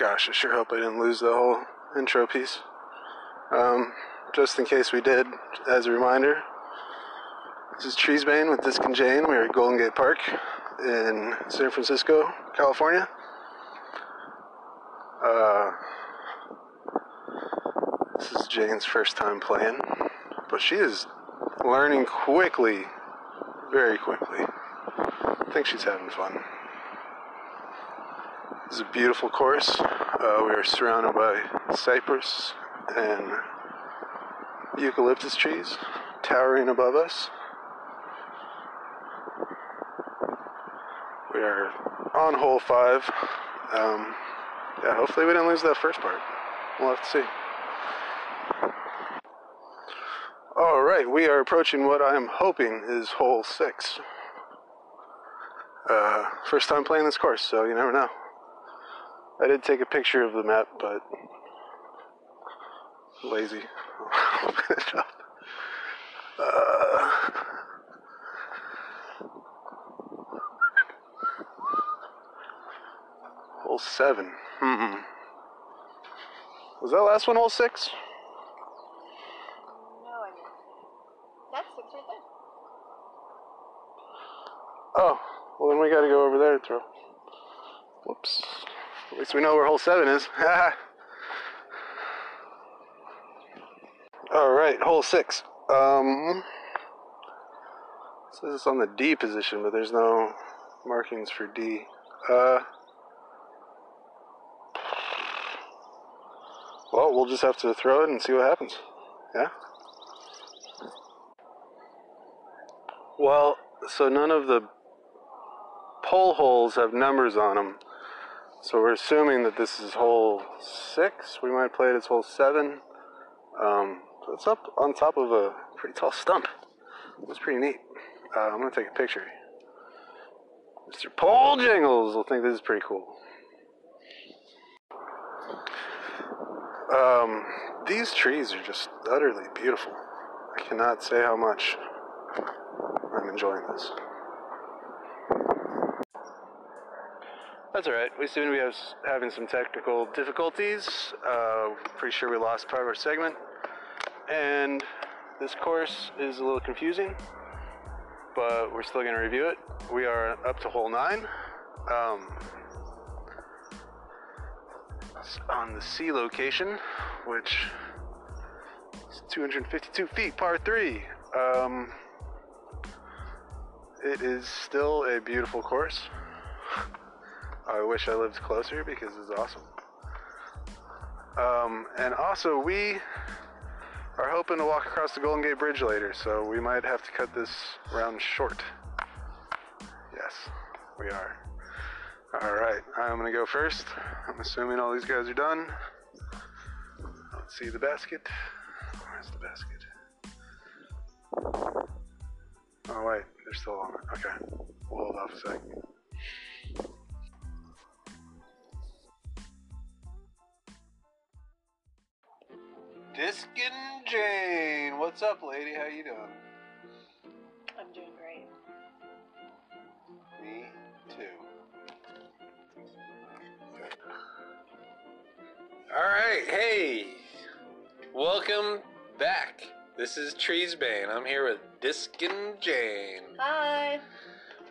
Gosh, I sure hope I didn't lose the whole intro piece. Um, just in case we did, as a reminder, this is Treesbane with Disc and Jane. We're at Golden Gate Park in San Francisco, California. Uh, this is Jane's first time playing, but she is learning quickly, very quickly. I think she's having fun. This is a beautiful course. Uh, we are surrounded by cypress and eucalyptus trees towering above us. We are on hole five. Um, yeah, hopefully we didn't lose that first part. We'll have to see. All right, we are approaching what I am hoping is hole six. Uh, first time playing this course, so you never know. I did take a picture of the map, but lazy. Open it up. Uh, hole seven. Hmm. Was that last one hole six? No idea. That's six right there. Oh, well then we gotta go over there and throw. Least we know where hole seven is. All right, hole six. Um, says it's on the D position, but there's no markings for D. Uh, well, we'll just have to throw it and see what happens. Yeah. Well, so none of the pole holes have numbers on them. So we're assuming that this is hole six. We might play it as hole seven. Um, so it's up on top of a pretty tall stump. It's pretty neat. Uh, I'm gonna take a picture. Mr. Paul Jingles will think this is pretty cool. Um, these trees are just utterly beautiful. I cannot say how much I'm enjoying this. That's all right. We seem to be have, having some technical difficulties. Uh, pretty sure we lost part of our segment. And this course is a little confusing, but we're still going to review it. We are up to hole nine. Um, it's on the C location, which is 252 feet, par three. Um, it is still a beautiful course. I wish I lived closer because it's awesome. Um, and also, we are hoping to walk across the Golden Gate Bridge later, so we might have to cut this round short. Yes, we are. All right, I'm gonna go first. I'm assuming all these guys are done. Let's see the basket. Where's the basket? Oh wait, they're still on it. Okay, we'll hold off a second. Diskin Jane, what's up, lady? How you doing? I'm doing great. Me too. All right, hey, welcome back. This is Treesbane. I'm here with Diskin Jane. Hi.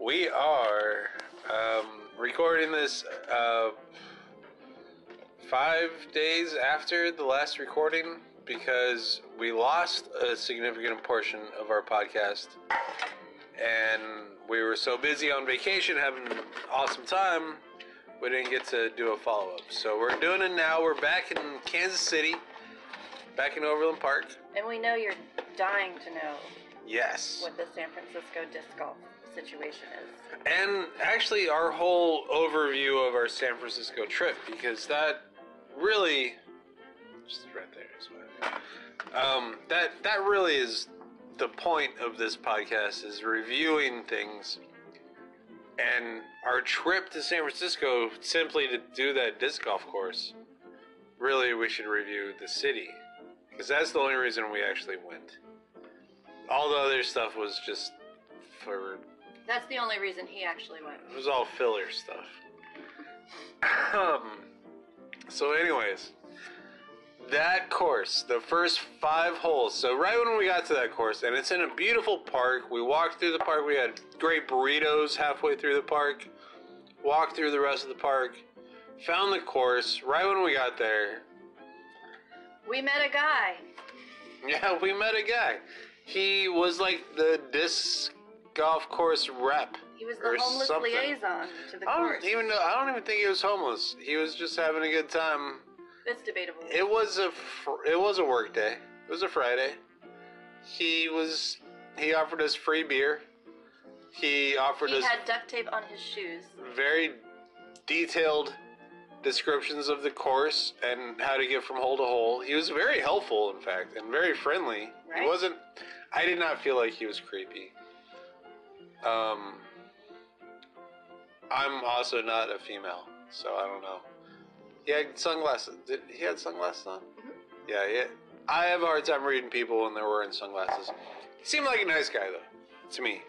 We are um, recording this uh, five days after the last recording because we lost a significant portion of our podcast and we were so busy on vacation having an awesome time we didn't get to do a follow-up. So we're doing it now. We're back in kansas city back in overland park. And we know you're dying to know yes. what the San Francisco disc golf situation is. and actually our whole overview of our san francisco trip because that really just right there is what um, that that really is the point of this podcast is reviewing things and our trip to san francisco simply to do that disc golf course really we should review the city because that's the only reason we actually went all the other stuff was just for That's the only reason he actually went. it was all filler stuff. um, So, anyways, that course, the first five holes. So, right when we got to that course, and it's in a beautiful park, we walked through the park. We had great burritos halfway through the park. Walked through the rest of the park. Found the course. Right when we got there, We met a guy. yeah, we met a guy. He was like the disc golf course rep. He was the homeless something. liaison to the I course. even know. I don't even think he was homeless. He was just having a good time. It's debatable. It was a fr- it was a work day. It was a Friday. He was he offered us free beer. He offered us he us had duct tape on his shoes. very detailed descriptions of the course and how to get from hole to hole. He was very helpful, in fact, and very friendly. He wasn't. I did not feel like he was creepy. Um, I'm also not a female, so I don't know. He had sunglasses. Did he had sunglasses on? Mhm. Yeah, yeah. I have a hard time reading people when they're wearing sunglasses. He seemed like a nice guy, though, to me.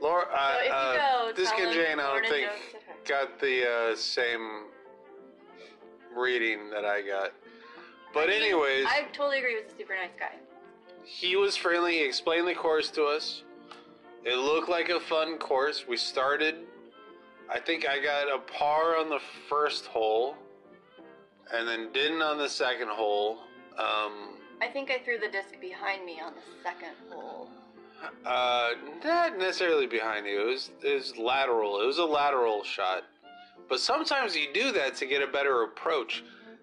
Laura, So uh, you uh, go, this kid Jane, I don't think jokes at her. got the uh, same reading that I got. But I mean, anyways, I totally agree. Was a super nice guy. he was friendly. He explained the course to us. It looked like a fun course. We started. I think I got a par on the first hole, and then didn't on the second hole. Um, I think I threw the disc behind me on the second hole. uh, not necessarily behind you. It was, it was lateral. It was a lateral shot. But sometimes you do that to get a better approach.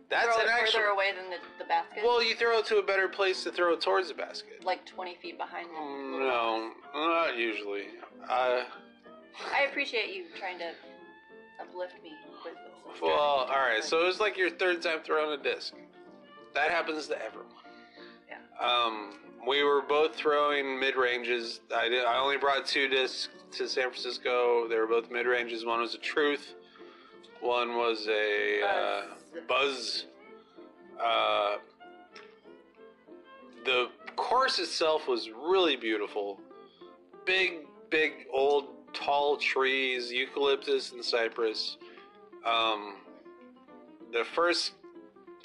That's throw an it actual. further away than the, the basket. Well, you throw it to a better place to throw it towards the basket. like 20 feet behind me. Mm, No, not usually. Uh, I appreciate you trying to uplift me with well, all right. So it was like your third time throwing a disc. That happens to everyone. Yeah. Um, we were both throwing mid ranges. I did. I only brought two discs to San Francisco. They were both mid ranges. One was a Truth. One was a uh, Buzzz. Uh, the course itself was really beautiful. Big, big, old, tall trees, eucalyptus and cypress. Um, the first,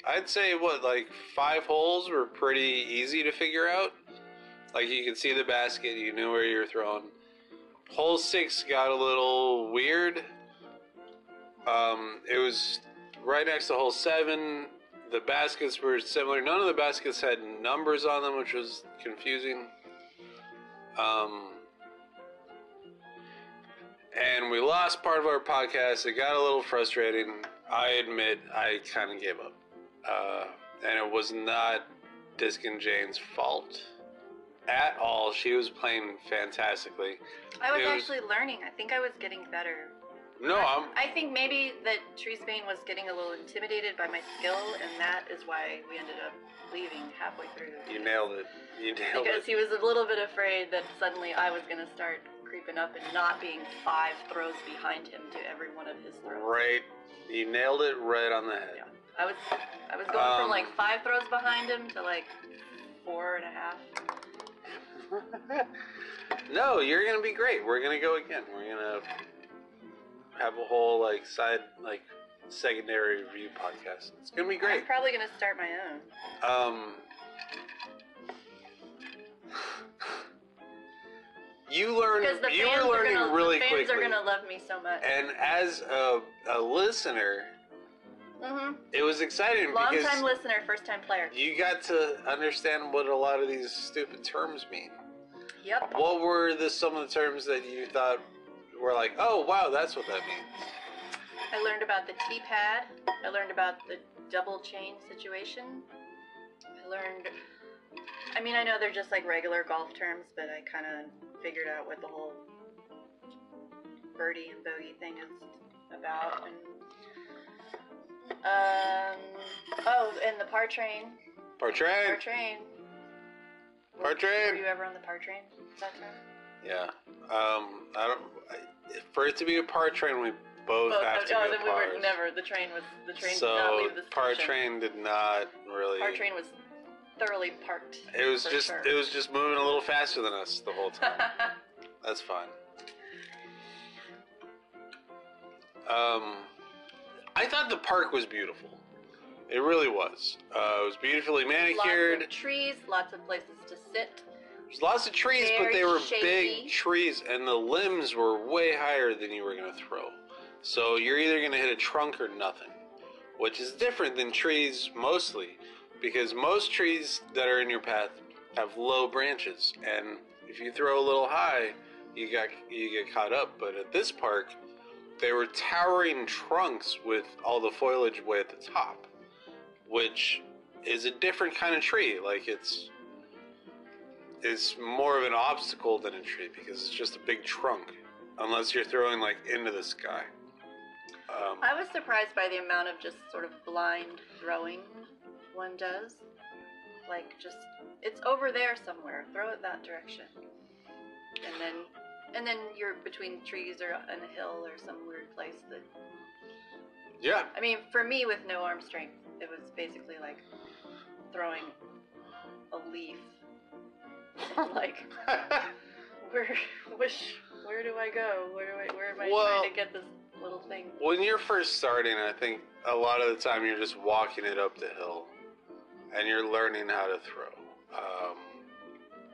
I'd say, what, like five holes were pretty easy to figure out. Like you could see the basket, you knew where you were throwing. Hole six got a little weird. Um, it was right next to hole seven. The baskets were similar. None of the baskets had numbers on them, which was confusing. Um, and we lost part of our podcast. It got a little frustrating. I admit I kind of gave up. Uh, and it was not Disc and Jane's fault at all. She was playing fantastically. I was was- actually learning. I think I was getting better. No, I, I'm. I think maybe that Treesbane was getting a little intimidated by my skill, and that is why we ended up leaving halfway through. You nailed it. You nailed Because it. he was a little bit afraid that suddenly I was going to start creeping up and not being five throws behind him to every one of his throws. Right. You nailed it right on the head. Yeah. I was I was going Um, from like five throws behind him to like four and a half. no, you're gonna be great. We're gonna go again. We're gonna have a whole like side like secondary review podcast. It's gonna be great. I'm probably going to start my own. Um, you learned. Because the You fans were are learning gonna, really the fans quickly. are gonna love me so much. And as a, a listener, hmm it was exciting Long because time listener, first time player. you got to understand what a lot of these stupid terms mean. Yep. What were the some of the terms that you thought were like, oh wow, that's what that means? I learned about the T pad. I learned about the double chain situation. I learned. I mean, I know they're just like regular golf terms, but I kind of figured out what the whole birdie and bogey thing is about. And um, oh, and the par train. Par train. Par train. Par train. Were you ever on the par train? That time? Yeah. Um, I don't. I, for it to be a par train, we both Both- have to oh, go then we were never. The train was the train so did not leave the par train did not really. Par train was thoroughly parked. It was just sure. it was just moving a little faster than us the whole time. That's fine. Um, I thought the park was beautiful. It really was. Uh, it was beautifully manicured. Lots of trees, lots of places to sit. There's lots of trees, but they were shady. big trees, and the limbs were way higher than you were going to throw. So you're either going to hit a trunk or nothing, which is different than trees mostly, because most trees that are in your path have low branches, and if you throw a little high, you got you get caught up. But at this park, they were towering trunks with all the foliage way at the top, which is a different kind of tree. Like it's it's more of an obstacle than a tree because it's just a big trunk, unless you're throwing like into the sky. Um, I was surprised by the amount of just sort of blind throwing one does. Like just it's over there somewhere. Throw it that direction. And then and then you're between trees or on a hill or some weird place that yeah, I mean, for me with no arm strength, it was basically like throwing a leaf. like where which where do I go? Where do I where am I Well- trying to get this little thing? when you're first starting, I think a lot of the time you're just walking it up the hill, and you're learning how to throw. Um,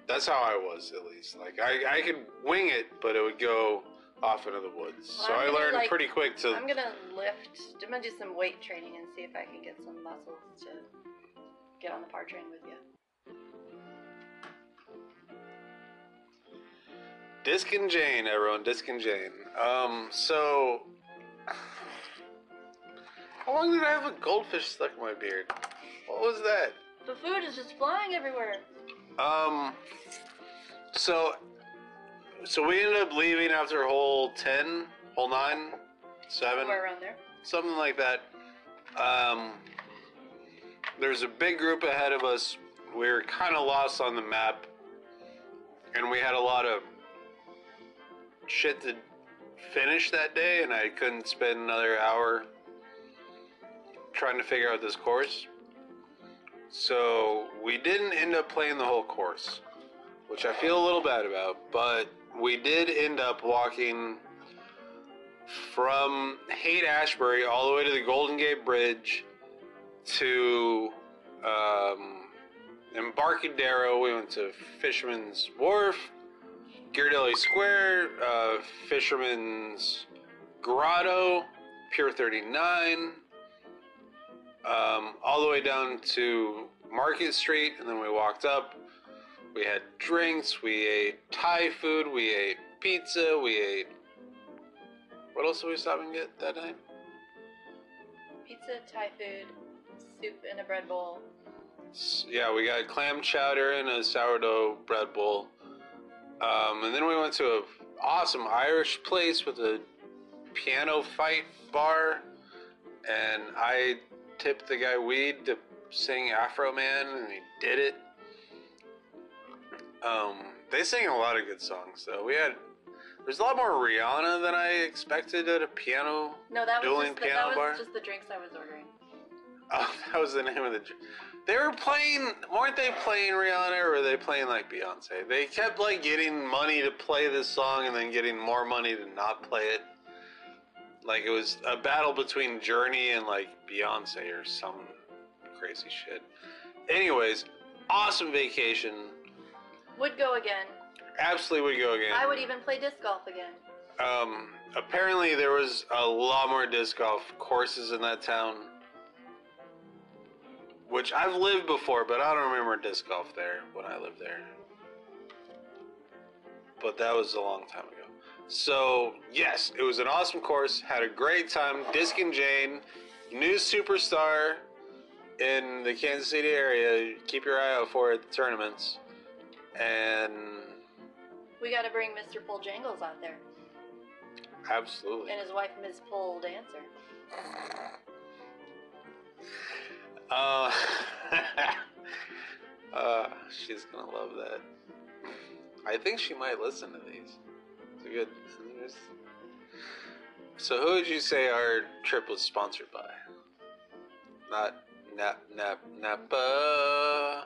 that's how I was, at least. Like I, I could wing it, but it would go off into the woods. Well, so I'm I learned like- pretty quick to. I'm gonna lift. I'm gonna do some weight training and see if I can get some muscles to get on the par train with you. Disc and Jane, everyone, Disc and Jane. Um, so how long did I have a goldfish stuck in my beard? What was that? The food is just flying everywhere. Um, so so we ended up leaving after hole ten, hole nine, seven, Somewhere around there. something like that. Um, there's a big group ahead of us. We were kind of lost on the map, and we had a lot of shit to finish that day, and I couldn't spend another hour trying to figure out this course. So we didn't end up playing the whole course, which I feel a little bad about, but we did end up walking from Haight Ashbury all the way to the Golden Gate Bridge to um, Embarcadero. We went to Fisherman's Wharf, Ghirardelli Square, uh, Fisherman's Grotto, Pier 39, um, all the way down to Market Street, and then we walked up. We had drinks, we ate Thai food, we ate pizza, we ate. What else did we stop and get that night? Pizza, Thai food, soup in a bread bowl. S- Yeah, we got clam chowder and a sourdough bread bowl. Um, and then we went to a awesome Irish place with a piano fight bar, and I tipped the guy weed to sing Afroman, and he did it. Um, they sing a lot of good songs, though. We had there's a lot more Rihanna than I expected at a piano. No, that was just the, piano that was bar? just the drinks I was ordering. Oh, that was the name of the. dr- They were playing, weren't they playing Rihanna or were they playing like Beyonce? They kept like getting money to play this song and then getting more money to not play it. Like it was a battle between Journey and like Beyonce or some crazy shit. Anyways, awesome vacation. Would go again. Absolutely would go again. I would even play disc golf again. Um, apparently there was a lot more disc golf courses in that town. Which I've lived before, but I don't remember disc golf there when I lived there. But that was a long time ago. So, yes, it was an awesome course. Had a great time. Disc and Jane, new superstar in the Kansas City area. Keep your eye out for it at the tournaments. And We got to bring Mr. Pole Jangles out there absolutely. and his wife, Ms. Pole Dancer. Uh, uh, she's gonna love that. I think she might listen to these. Good. So, who would you say our trip was sponsored by? Not Nap Nap Napa.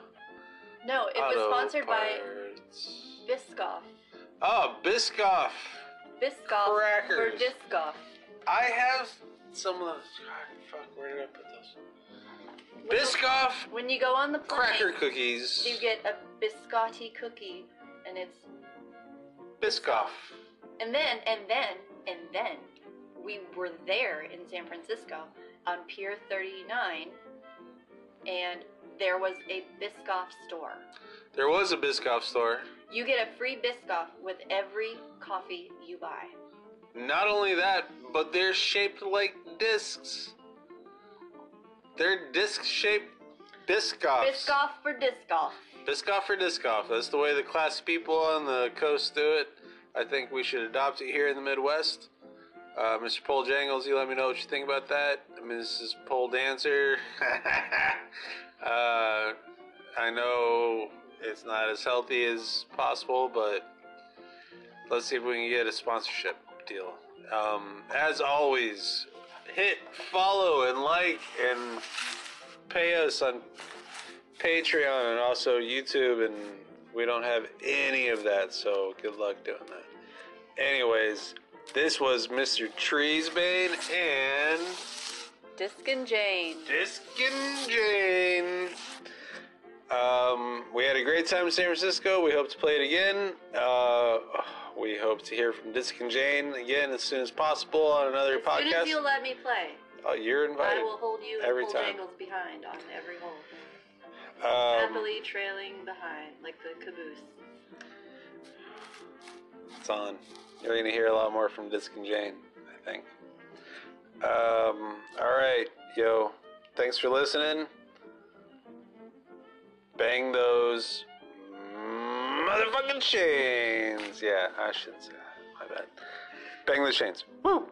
No, it was Auto sponsored by Parts. Biscoff. Oh, Biscoff. Biscoff for Crackers. disc golf. I have some of those. God, fuck, where did I put those? Biscoff When you go on the plane, cracker cookies. you get a biscotti cookie, and it's Biscoff. And then and then and then we were there in San Francisco on Pier 39, and there was a Biscoff store. There was a Biscoff store. You get a free Biscoff with every coffee you buy. Not only that, but they're shaped like discs. They're disc-shaped Biscoffs. Biscoff for disc golf. Biscoff or Discoff. That's the way the class people on the coast do it. I think we should adopt it here in the Midwest. Uh, Mr. Pole Jangles, you let me know what you think about that. Mrs. Pole Dancer. uh, I know it's not as healthy as possible, but let's see if we can get a sponsorship deal. Um, as always, hit follow and like and pay us on Patreon and also YouTube, and we don't have any of that, so good luck doing that. Anyways, this was Mr. Treesbane and Disc and Jane. Diskin Jane. Um, we had a great time in San Francisco. We hope to play it again. Uh, we hope to hear from Diskin Jane again as soon as possible on another As soon as podcast. you let me play, Oh, you're invited. I will hold you every time. Jangles behind on every hole. Um, Happily trailing behind the caboose. It's on. You're going to hear a lot more from Disc and Jane, I think. Um, all right, yo. Thanks for listening. Bang those motherfucking chains. Yeah, I shouldn't say that. My bad. Bang the chains. Woo!